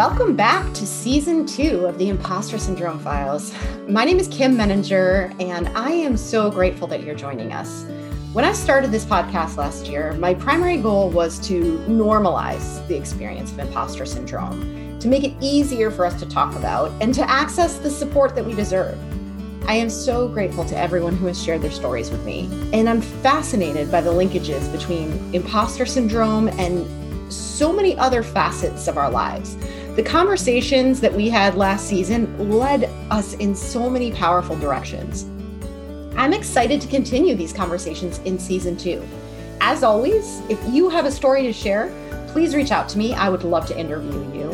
Welcome back to season two of the Impostor Syndrome Files. My name is Kim Meninger, and I am so grateful that you're joining us. When I started this podcast last year, my primary goal was to normalize the experience of imposter syndrome, to make it easier for us to talk about, and to access the support that we deserve. I am so grateful to everyone who has shared their stories with me, and I'm fascinated by the linkages between imposter syndrome and so many other facets of our lives. The conversations that we had last season led us in so many powerful directions. I'm excited to continue these conversations in season two. As always, if you have a story to share, please reach out to me. I would love to interview you.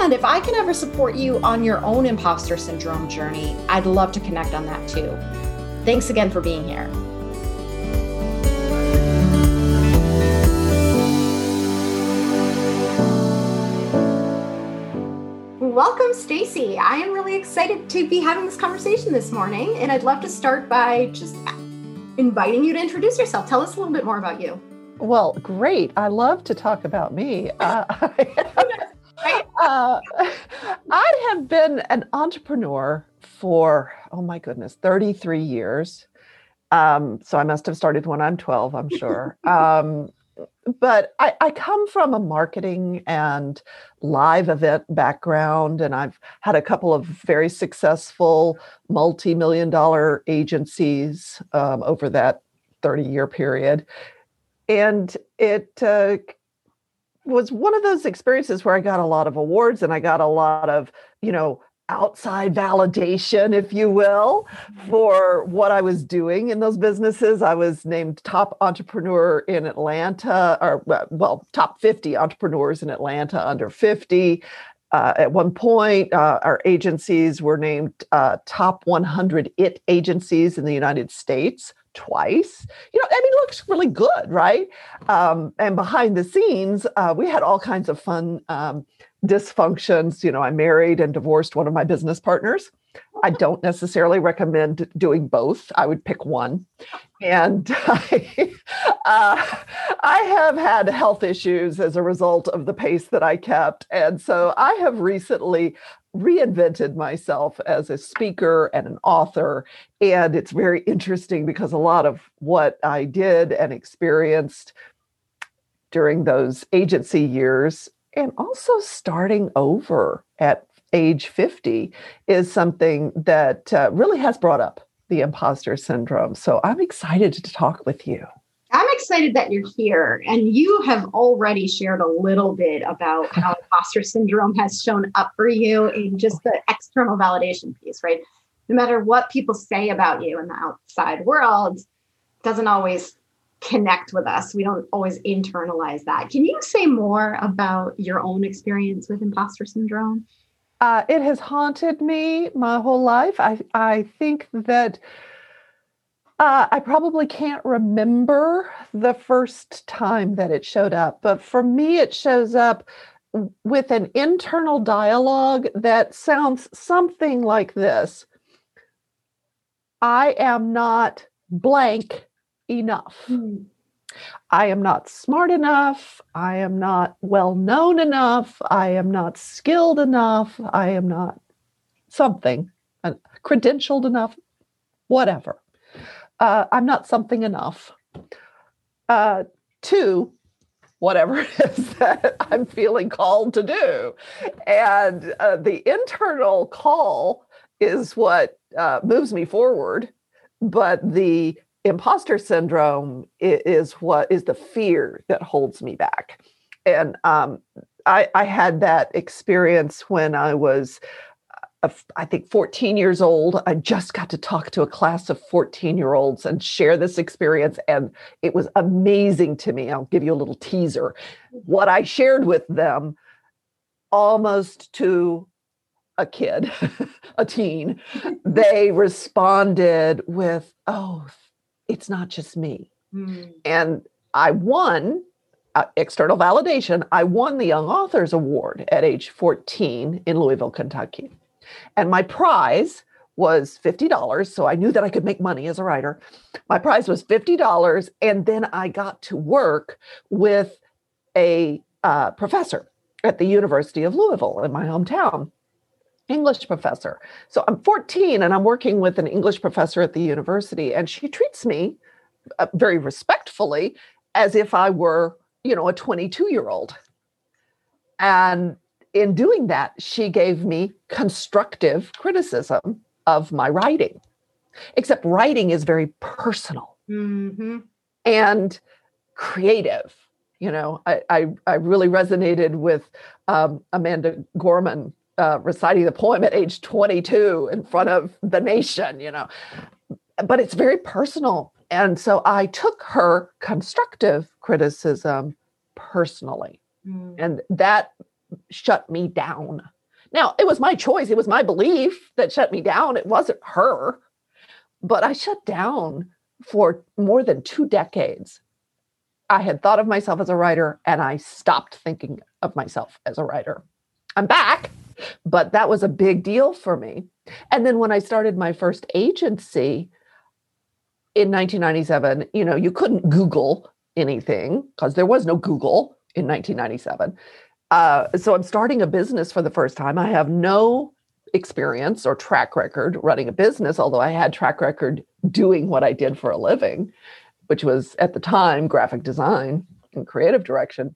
And if I can ever support you on your own imposter syndrome journey, I'd love to connect on that too. Thanks again for being here. Welcome, Stacey. I am really excited to be having this conversation this morning, and I'd love to start by just inviting you to introduce yourself. Tell us a little bit more about you. Well, great. I love to talk about me. Uh, uh, I have been an entrepreneur for, oh my goodness, 33 years. Um, so I must have started when I'm 12, I'm sure. Um, but I, I, come from a marketing and live event background, and I've had a couple of very successful multi million dollar agencies um, over that 30 year period. And it uh, was one of those experiences where I got a lot of awards and I got a lot of, you know, outside validation, if you will, for what I was doing in those businesses. I was named top entrepreneur in Atlanta, or well, top 50 entrepreneurs in Atlanta under 50. Uh, at one point, uh, our agencies were named uh, top 100 IT agencies in the United States twice. You know, I mean, it looks really good, right? Um, and behind the scenes, uh, we had all kinds of fun um, dysfunctions. You know, I married and divorced one of my business partners. I don't necessarily recommend doing both. I would pick one. And I, uh, I have had health issues as a result of the pace that I kept. And so I have recently reinvented myself as a speaker and an author. And it's very interesting because a lot of what I did and experienced during those agency years and also starting over at age 50 is something that uh, really has brought up the imposter syndrome. So I'm excited to talk with you. I'm excited that you're here. And you have already shared a little bit about how imposter syndrome has shown up for you in just the external validation piece, right? No matter what people say about you in the outside world, doesn't always connect with us. We don't always internalize that. Can you say more about your own experience with imposter syndrome? Uh, it has haunted me my whole life. I I think that uh, I probably can't remember the first time that it showed up, but for me, it shows up with an internal dialogue that sounds something like this I am not blank enough. Mm. I am not smart enough. I am not well known enough. I am not skilled enough. I am not something, uh, credentialed enough, whatever. Uh, I'm not something enough. Uh, two, whatever it is that I'm feeling called to do. And uh, the internal call is what uh, moves me forward. But the imposter syndrome is what is the fear that holds me back. And um, I, I, had that experience when i was uh, I think 14 years old. I just got to talk to a class of 14 year olds and share this experience and it was amazing to me. I'll give you a little teaser. What i shared with them almost to a kid a teen they responded with oh it's not just me. Mm. And I won uh, external validation. I won the Young Authors Award at age 14 in Louisville, Kentucky. And my prize was $50. So I knew that I could make money as a writer. My prize was $50. And then I got to work with a uh, professor at the University of Louisville in my hometown. English professor. So I'm 14 and I'm working with an English professor at the university, and she treats me uh, very respectfully as if I were, you know, a 22 year old. And in doing that, she gave me constructive criticism of my writing, except writing is very personal mm-hmm. and creative. You know, I, I, I really resonated with um, Amanda Gorman uh, reciting the poem at age 22 in front of the nation, you know, but it's very personal. And so I took her constructive criticism personally. Mm. And that shut me down. Now, it was my choice, it was my belief that shut me down. It wasn't her. But I shut down for more than two decades. I had thought of myself as a writer and I stopped thinking of myself as a writer. I'm back, but that was a big deal for me. And then when I started my first agency in 1997, you know, you couldn't Google anything because there was no Google in 1997. Uh, so I'm starting a business for the first time. I have no experience or track record running a business, although I had track record doing what I did for a living, which was at the time graphic design and creative direction.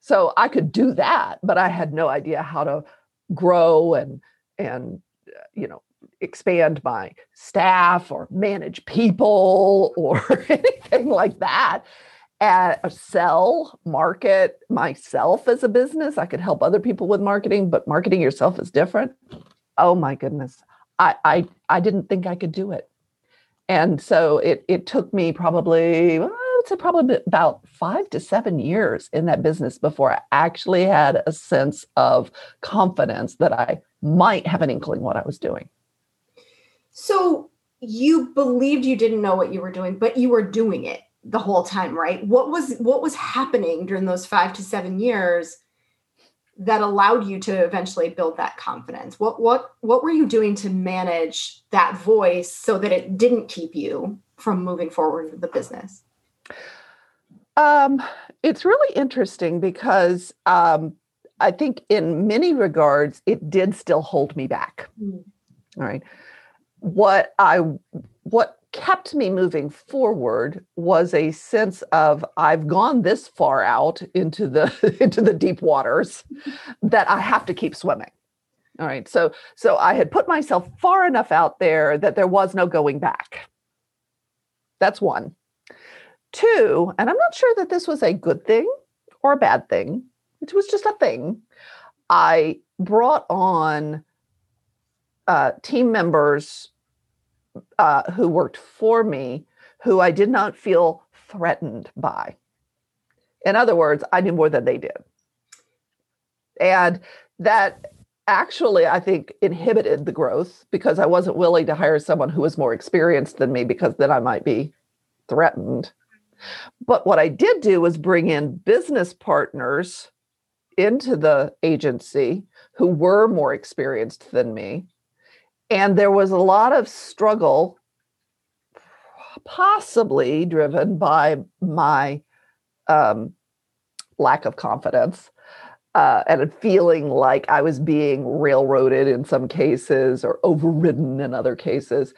So I could do that, but I had no idea how to grow and and uh, you know expand my staff or manage people or anything like that at a sell market myself as a business. I could help other people with marketing but marketing yourself is different. Oh my goodness. I i, I didn't think i could do it. And so it it took me probably I would say probably about five to seven years in that business before I actually had a sense of confidence that I might have an inkling what I was doing. So you believed you didn't know what you were doing, but you were doing it the whole time, right? What was what was happening during those 5 to 7 years that allowed you to eventually build that confidence? What what what were you doing to manage that voice so that it didn't keep you from moving forward with the business? Um, it's really interesting because um, I think in many regards it did still hold me back. Mm. All right. What I what kept me moving forward was a sense of I've gone this far out into the into the deep waters that I have to keep swimming. All right. So so I had put myself far enough out there that there was no going back. That's one. Two, and I'm not sure that this was a good thing or a bad thing. It was just a thing. I brought on uh, team members uh, who worked for me who I did not feel threatened by. In other words, I knew more than they did. And that actually, I think, inhibited the growth because I wasn't willing to hire someone who was more experienced than me because then I might be threatened. But what I did do was bring in business partners into the agency who were more experienced than me. And there was a lot of struggle, possibly driven by my um, lack of confidence uh, and feeling like I was being railroaded in some cases or overridden in other cases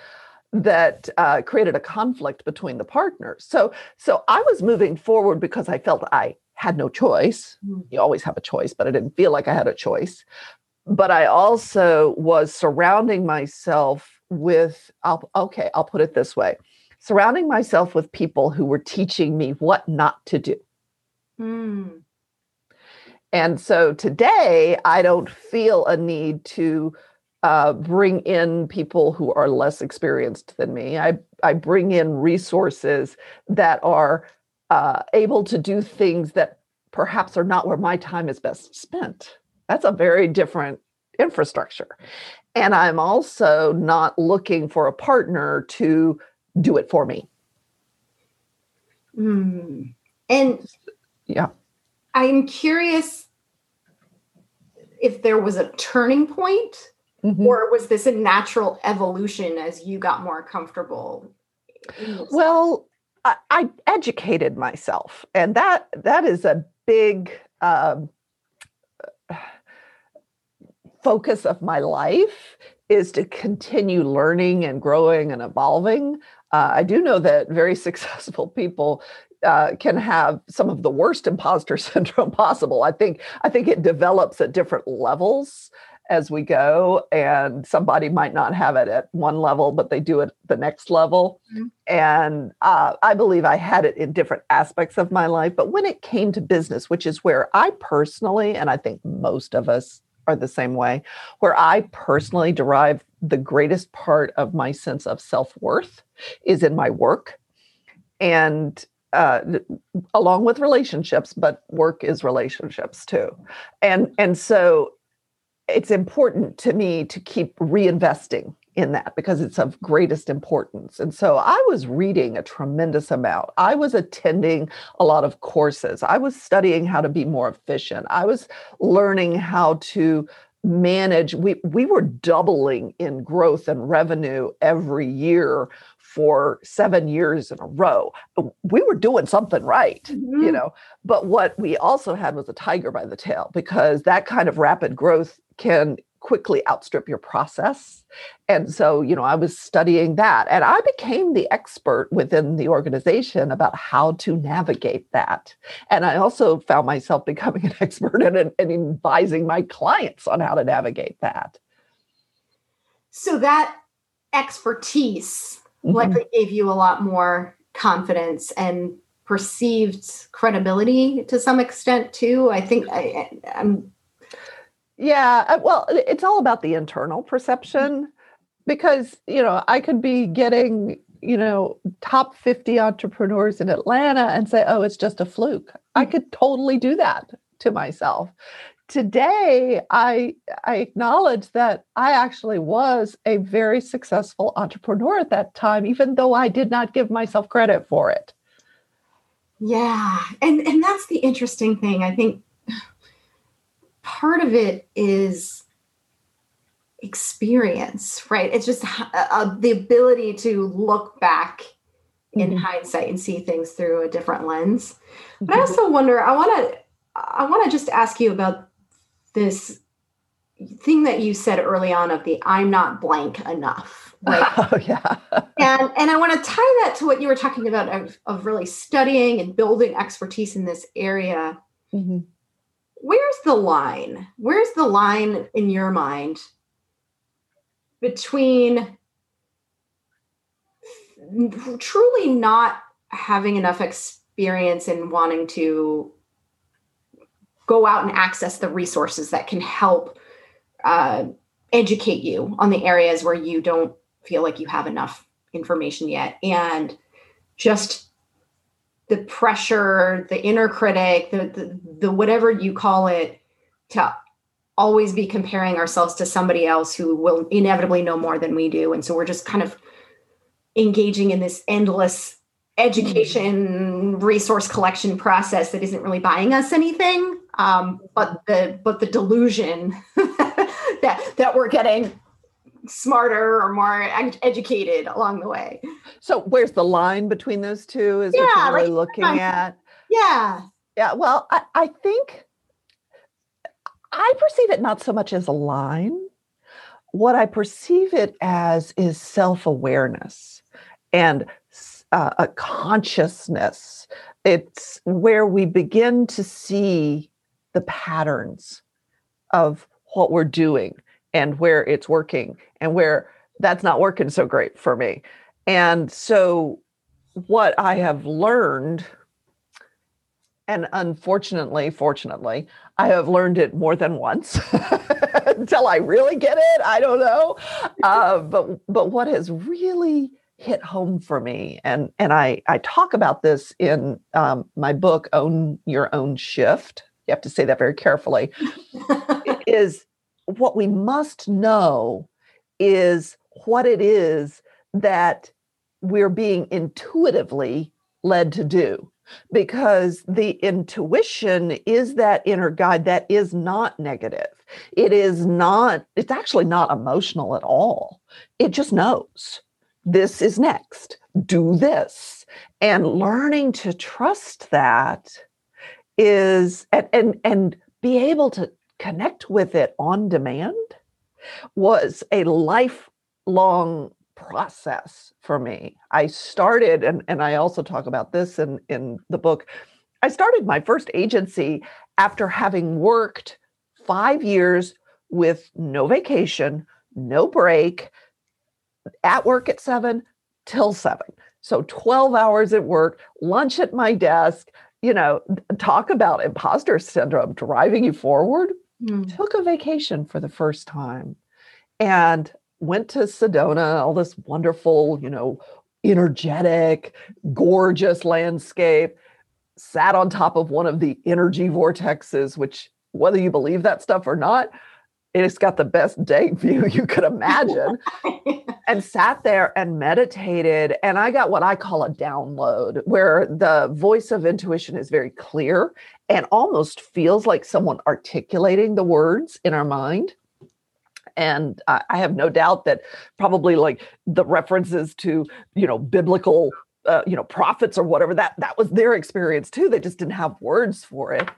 that uh, created a conflict between the partners. So, so I was moving forward because I felt I had no choice. Mm. You always have a choice, but I didn't feel like I had a choice but I also was surrounding myself with, I'll, okay, I'll put it this way surrounding myself with people who were teaching me what not to do. Mm. And so today, I don't feel a need to uh, bring in people who are less experienced than me. I, I bring in resources that are uh, able to do things that perhaps are not where my time is best spent that's a very different infrastructure. And I'm also not looking for a partner to do it for me. Mm. And yeah, I'm curious if there was a turning point mm-hmm. or was this a natural evolution as you got more comfortable? Well, I, I, educated myself, and that that is a big um, focus of my life is to continue learning and growing and evolving. Uh, I do know that very successful people uh, can have some of the worst imposter syndrome possible. I think I think it develops at different levels as we go, and somebody might not have it at one level, but they do it the next level. Mm-hmm. And uh, I believe I had it in different aspects of my life. But when it came to business, which is where I personally, and I think most of us are the same way, where I personally derive the greatest part of my sense of self worth is in my work. And uh, along with relationships, but work is relationships too. And and so it's important to me to keep reinvesting in that because it's of greatest importance. And so I was reading a tremendous amount. I was attending a lot of courses. I was studying how to be more efficient. I was learning how to manage we we were doubling in growth and revenue every year for 7 years in a row we were doing something right mm-hmm. you know but what we also had was a tiger by the tail because that kind of rapid growth can quickly outstrip your process. And so, you know, I was studying that and I became the expert within the organization about how to navigate that. And I also found myself becoming an expert and, and advising my clients on how to navigate that. So that expertise mm-hmm. likely gave you a lot more confidence and perceived credibility to some extent too. I think I, I'm yeah, uh, well, it's all about the internal perception because, you know, I could be getting, you know, top 50 entrepreneurs in Atlanta and say, "Oh, it's just a fluke." I mm. could totally do that to myself. Today, I I acknowledge that I actually was a very successful entrepreneur at that time even though I did not give myself credit for it. Yeah. And and that's the interesting thing. I think part of it is experience, right? It's just uh, uh, the ability to look back in mm-hmm. hindsight and see things through a different lens. But mm-hmm. I also wonder, I want to I want to just ask you about this thing that you said early on of the I'm not blank enough. Right? Oh yeah. and and I want to tie that to what you were talking about of, of really studying and building expertise in this area. Mm-hmm where's the line? Where's the line in your mind between truly not having enough experience and wanting to go out and access the resources that can help uh, educate you on the areas where you don't feel like you have enough information yet and just the pressure, the inner critic, the, the, the whatever you call it, to always be comparing ourselves to somebody else who will inevitably know more than we do. And so we're just kind of engaging in this endless education resource collection process that isn't really buying us anything. Um, but the but the delusion that that we're getting smarter or more educated along the way. So where's the line between those two? Is yeah, what you're really like, looking at? Yeah. Yeah. Well, I, I think I perceive it not so much as a line. What I perceive it as is self-awareness and uh, a consciousness. It's where we begin to see the patterns of what we're doing and where it's working and where that's not working so great for me. And so, what I have learned, and unfortunately, fortunately, I have learned it more than once until I really get it. I don't know, uh, but but what has really hit home for me, and and I I talk about this in um, my book, Own Your Own Shift. You have to say that very carefully. is what we must know is what it is that we're being intuitively led to do. Because the intuition is that inner guide that is not negative. It is not it's actually not emotional at all. It just knows. This is next. Do this. And learning to trust that is and and, and be able to connect with it on demand was a lifelong process for me. I started, and, and I also talk about this in, in the book. I started my first agency after having worked five years with no vacation, no break, at work at seven till seven. So 12 hours at work, lunch at my desk, you know, talk about imposter syndrome driving you forward. Mm. Took a vacation for the first time and went to Sedona, all this wonderful, you know, energetic, gorgeous landscape, sat on top of one of the energy vortexes, which, whether you believe that stuff or not, it's got the best day view you could imagine. And sat there and meditated and i got what i call a download where the voice of intuition is very clear and almost feels like someone articulating the words in our mind. And I, I have no doubt that probably like the references to you know biblical uh, you know prophets or whatever that that was their experience too. They just didn't have words for it.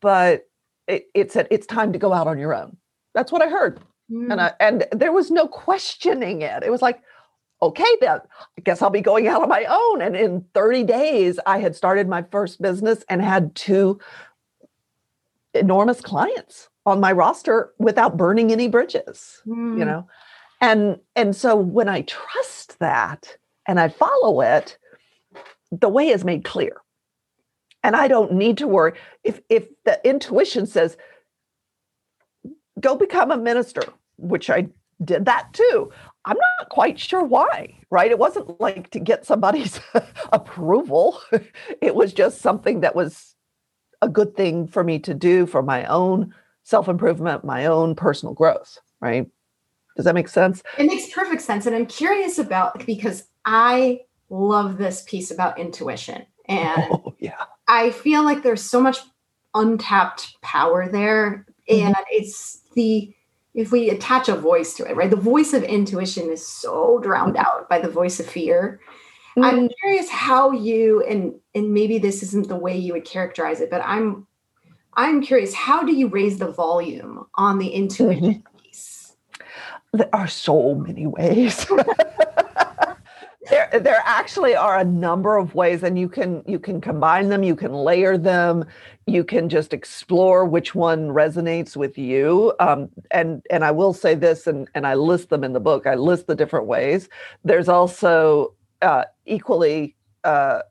But it, it said it's time to go out on your own that's what i heard. Mm. and I, and there was no questioning it. It was like okay then i guess i'll be going out on my own. And in 30 days i had started my first business and had two enormous clients on my roster without burning any bridges mm. you know? And and so when i trust that and i follow it the way is made clear. And i don't need to worry. If if the intuition says go become a minister which i did that too i'm not quite sure why right it wasn't like to get somebody's approval it was just something that was a good thing for me to do for my own self improvement, my own personal growth, right? Does that make sense? It makes perfect sense. And I'm curious about because I love this piece about intuition. Oh, and oh, yeah. I feel like there's so much untapped power there. Mm-hmm. And it's the, if we attach a voice to it, right? The voice of intuition is so drowned out by the voice of fear. Mm-hmm. I'm curious how you, and and maybe this isn't the way you would characterize it, but I'm I'm curious, how do you raise the volume on the intuition mm-hmm. piece? There are so many ways. there, there actually are a number of ways, and you can you can combine them, you can layer them, you can just explore which one resonates with you. Um, and and I will say this, and and I list them in the book. I list the different ways. There's also uh, equally uh,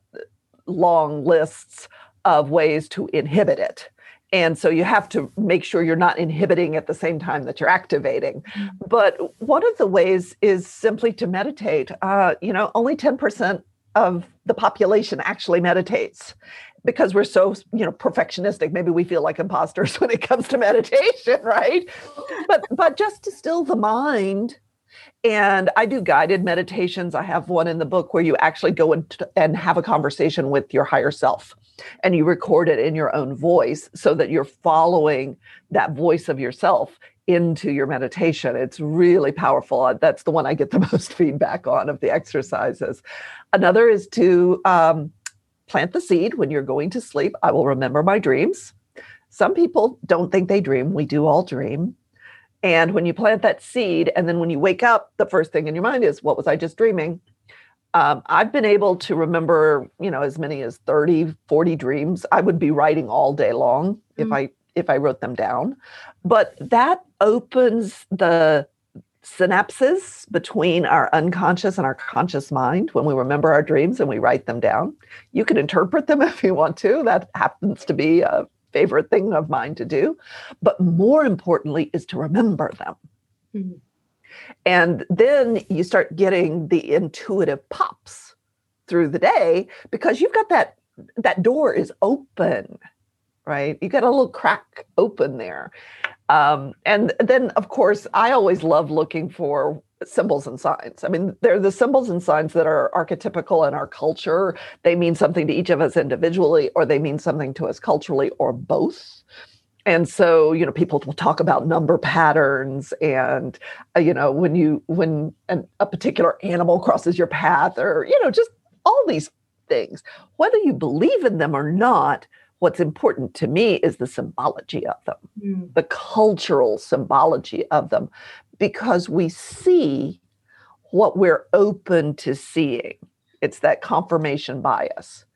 long lists of ways to inhibit it and so you have to make sure you're not inhibiting at the same time that you're activating. Mm-hmm. But one of the ways is simply to meditate. Uh, you know, only 10% of the population actually meditates because we're so you know perfectionistic maybe we feel like imposters when it comes to meditation right but but just to still the mind and I do guided meditations. I have one in the book where you actually go and, and have a conversation with your higher self and you record it in your own voice so that you're following that voice of yourself into your meditation. It's really powerful. Uh, that's the one I get the most feedback on of the exercises. Another is to um, plant the seed when you're going to sleep. I will remember my dreams. Some people don't think they dream. We do all dream. And when you plant that seed, and then when you wake up, the first thing in your mind is, what was I just dreaming? Um, I've been able to remember, you know, as many as 30, 40 dreams. I would be writing all day long mm-hmm. if I if I wrote them down. But that opens the synapses between our unconscious and our conscious mind when we remember our dreams and we write them down. You can interpret them if you want to. That happens to be a favorite thing of mine to do. But more importantly, is to remember them. Mm-hmm. And then you start getting the intuitive pops through the day because you've got that that door is open right you got a little crack open there um, and then of course i always love looking for symbols and signs. I mean, they're the symbols and signs that are archetypical in our culture. They mean something to each of us individually, or they mean something to us culturally, or both. And so, you know, people will talk about number patterns, and uh, you know, when you when an, a particular animal crosses your path, or you know, just all these things. Whether you believe in them or not, What's important to me is the symbology of them, mm. the cultural symbology of them, because we see what we're open to seeing. It's that confirmation bias.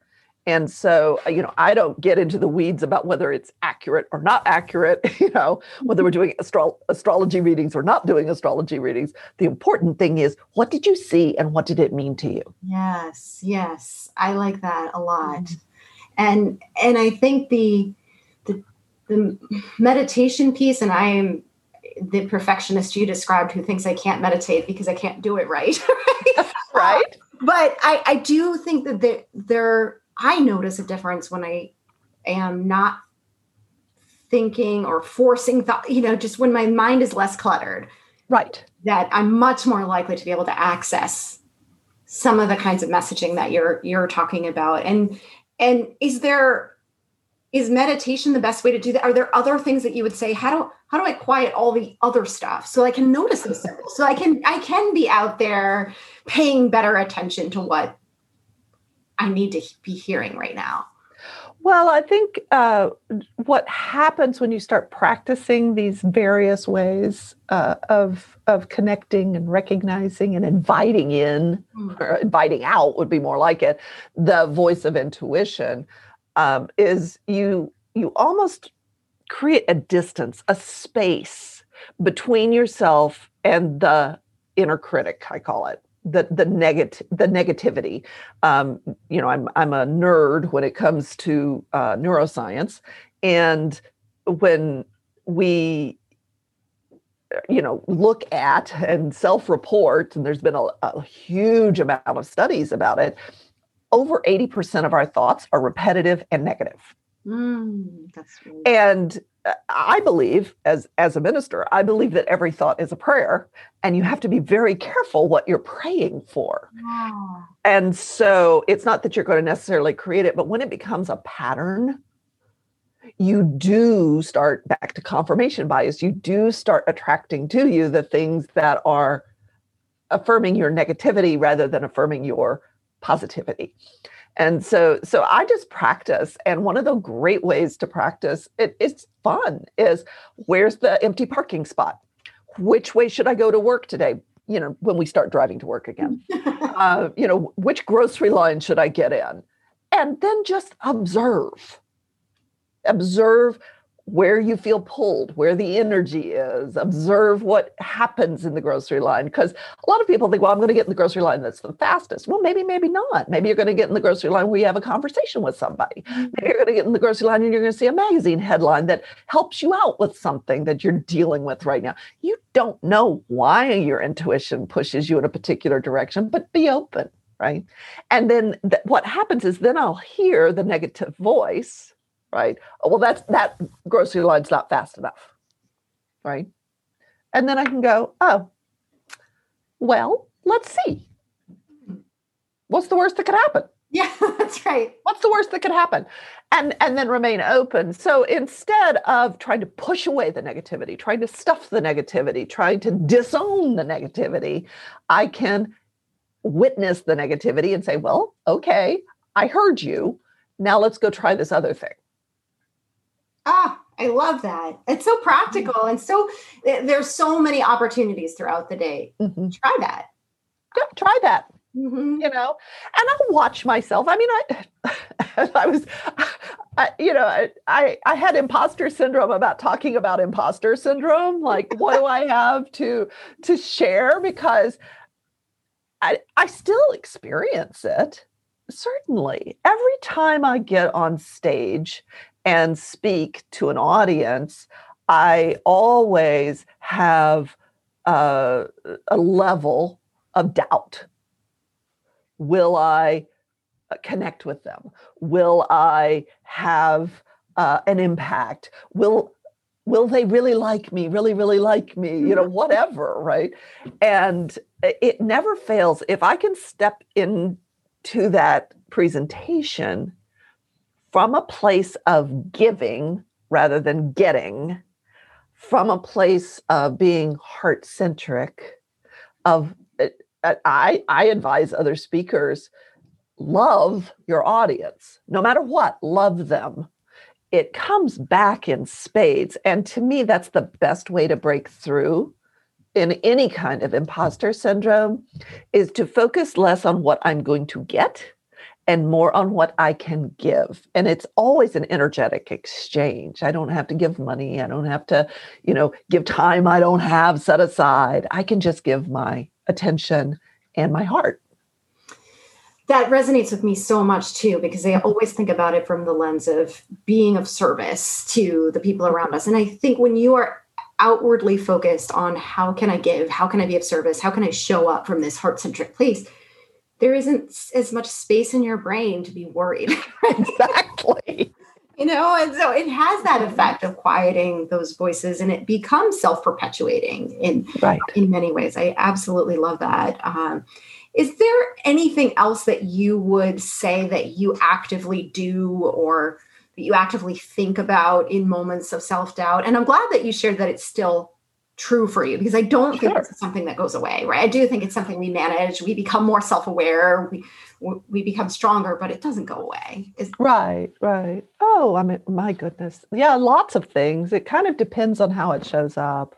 And so, uh, you know, I don't get into the weeds about whether it's accurate or not accurate, you know, whether we're doing astro- astrology readings or not doing astrology readings. The important thing is what did you see and what did it mean to you? Yes, yes. I like that a lot. Mm-hmm. And and I think the the the meditation piece and I am the perfectionist you described who thinks I can't meditate because I can't do it right. right. Um, but I, I do think that there, there I notice a difference when I am not thinking or forcing thought, you know, just when my mind is less cluttered. Right. That I'm much more likely to be able to access some of the kinds of messaging that you're you're talking about. And and is there is meditation the best way to do that? Are there other things that you would say? How do how do I quiet all the other stuff so I can notice this? So I can I can be out there paying better attention to what I need to be hearing right now? Well, I think uh, what happens when you start practicing these various ways uh, of of connecting and recognizing and inviting in, mm. or inviting out would be more like it, the voice of intuition, um, is you you almost create a distance, a space between yourself and the inner critic. I call it the the negative the negativity. Um, you know, I'm I'm a nerd when it comes to uh, neuroscience, and when we you know look at and self-report and there's been a, a huge amount of studies about it over 80% of our thoughts are repetitive and negative mm, really- and Uh, I believe, as as a minister, I believe that every thought is a prayer, and you have to be very careful what you're praying for. Yeah. And so, it's not that you're going to necessarily create it, but when it becomes a pattern, you do start back to confirmation bias. You do start attracting to you the things that are affirming your negativity rather than affirming your positivity and so so i just practice and one of the great ways to practice it, it's fun is where's the empty parking spot? Which way should i go to work today? You know when we start driving to work again. Uh, you know which grocery line should i get in? And then just observe. Observe where you feel pulled, where the energy is, observe what happens in the grocery line. Because a lot of people think, well, I'm going to get in the grocery line that's the fastest. Well, maybe, maybe not. Maybe you're going to get in the grocery line where you have a conversation with somebody. Mm-hmm. Maybe you're going to get in the grocery line and you're going to see a magazine headline that helps you out with something that you're dealing with right now. You don't know why your intuition pushes you in a particular direction, but be open, right? And then th- what happens is then I'll hear the negative voice right? Oh, well, that's that grocery line's not fast enough, right? And then I can go, oh, well, let's see. What's the worst that could happen? Yeah, that's right. What's the worst that could happen? And and then remain open. So instead of trying to push away the negativity, trying to stuff the negativity, trying to disown the negativity, I can witness the negativity and say, well, okay, I heard you. Now let's go try this other thing. Ah, I love that. It's so practical and so there's so many opportunities throughout the day. Mm-hmm. Try that. Yeah, try that. Mm-hmm. You know, and I'll watch myself. I mean, I, I was, I, you know, I, I had imposter syndrome about talking about imposter syndrome. Like, what do I have to to share? Because I, I still experience it. Certainly, every time I get on stage and speak to an audience, I always have uh, a level of doubt. Will I uh, connect with them? Will I have uh, an impact? Will will they really like me? Really, really like me? You know, whatever, right? And it never fails. If I can step into that presentation from a place of giving rather than getting, from a place of being heart centric, of uh, uh, I, I advise other speakers love your audience no matter what love them it comes back in spades. And to me, that's the best way to break through in any kind of imposter syndrome is to focus less on what I'm going to get and more on what I can give. And it's always an energetic exchange. I don't have to give money. I don't have to, you know, give time I don't have set aside. I can just give my attention and my heart. That resonates with me so much too, because I always think about it from the lens of being of service to the people around us. And I think when you are outwardly focused on how can I give, how can I be of service, how can I show up from this heart centric place, there isn't as much space in your brain to be worried. exactly. you know, and so it has that effect of quieting those voices and it becomes self-perpetuating in right. in many ways. I absolutely love that. Um, is there anything else that you would say that you actively do or that you actively think about in moments of self-doubt? And I'm glad that you shared that it's still true for you because I don't sure. think it's something that goes away, right? I do think it's something we manage. We become more self-aware. We we become stronger, but it doesn't go away. It's- right, right. Oh, I mean, my goodness, yeah, lots of things. It kind of depends on how it shows up.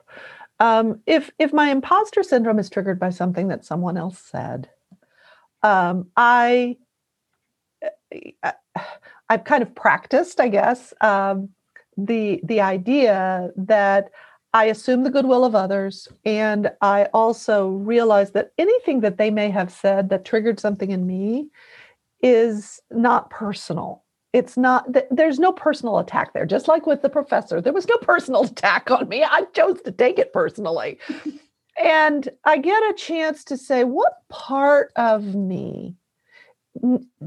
Um, if if my imposter syndrome is triggered by something that someone else said, um, I, I I've kind of practiced, I guess, um, the the idea that I assume the goodwill of others. And I also realize that anything that they may have said that triggered something in me is not personal. It's not, there's no personal attack there. Just like with the professor, there was no personal attack on me. I chose to take it personally. and I get a chance to say, what part of me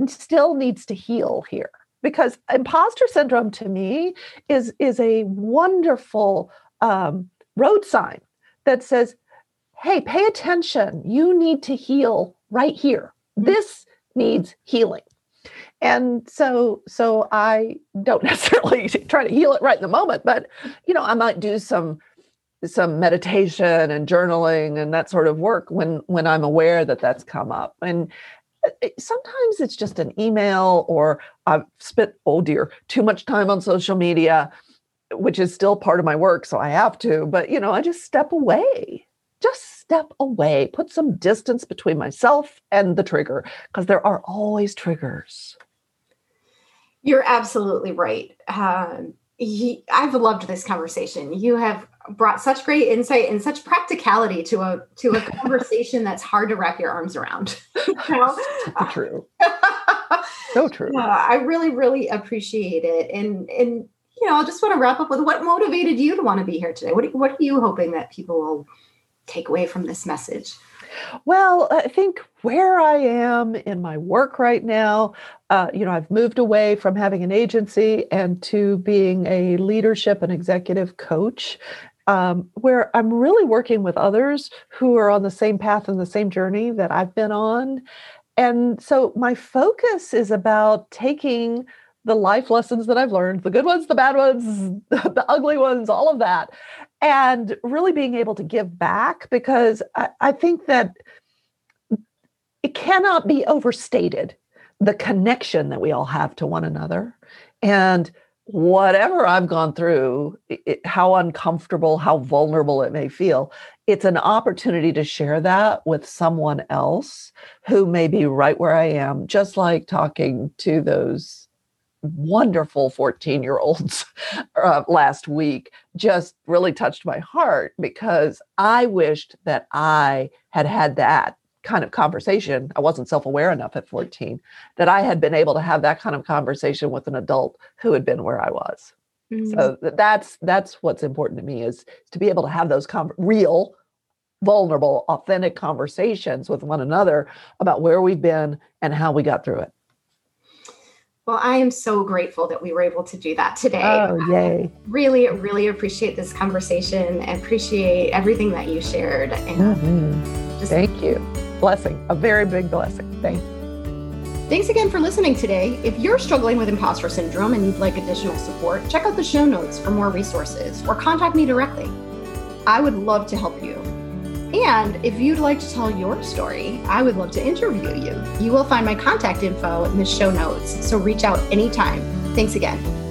still needs to heal here? Because imposter syndrome to me is, is a wonderful um, road sign that says, hey, pay attention. You need to heal right here. Mm-hmm. This needs healing. And so, so I don't necessarily try to heal it right in the moment, but you know, I might do some some meditation and journaling and that sort of work when when I'm aware that that's come up. And uh, sometimes it's just an email or I've spent oh dear too much time on social media which is still part of my work, so I have to, but you know, I just step away. Just step away, put some distance between myself and the trigger because there are always triggers. You're absolutely right. Um, he, I've loved this conversation. You have brought such great insight and such practicality to a to a conversation that's hard to wrap your arms around. you know? so true. so true. Yeah, I really, really appreciate it. And and you know, I just want to wrap up with what motivated you to want to be here today. What, what are you hoping that people will take away from this message? Well, I think where I am in my work right now, uh, you know, I've moved away from having an agency and to being a leadership and executive coach, um, where I'm really working with others who are on the same path and the same journey that I've been on. And so my focus is about taking the life lessons that I've learned, the good ones, the bad ones, the ugly ones, all of that, and really being able to give back because I, I think that it cannot be overstated the connection that we all have to one another. And whatever I've gone through, it, how uncomfortable, how vulnerable it may feel, it's an opportunity to share that with someone else who may be right where I am, just like talking to those wonderful 14 year olds uh, last week just really touched my heart because I wished that I had had that kind of conversation. I wasn't self aware enough at 14 that I had been able to have that kind of conversation with an adult who had been where I was. Mm-hmm. So that's that's what's important to me is to be able to have those com- real vulnerable authentic conversations with one another about where we've been and how we got through it well, I am so grateful that we were able to do that today. Oh, yay. really, really appreciate this conversation and appreciate everything that you shared. And mm-hmm. just, Thank you. Blessing, a very big blessing. Thank you. Thanks again for listening today. If you're struggling with imposter syndrome and you'd like additional support, check out the show notes for more resources or contact me directly. I would love to help you. And if you'd like to tell your story, I would love to interview you. You will find my contact info in the show notes, so reach out anytime. Thanks again.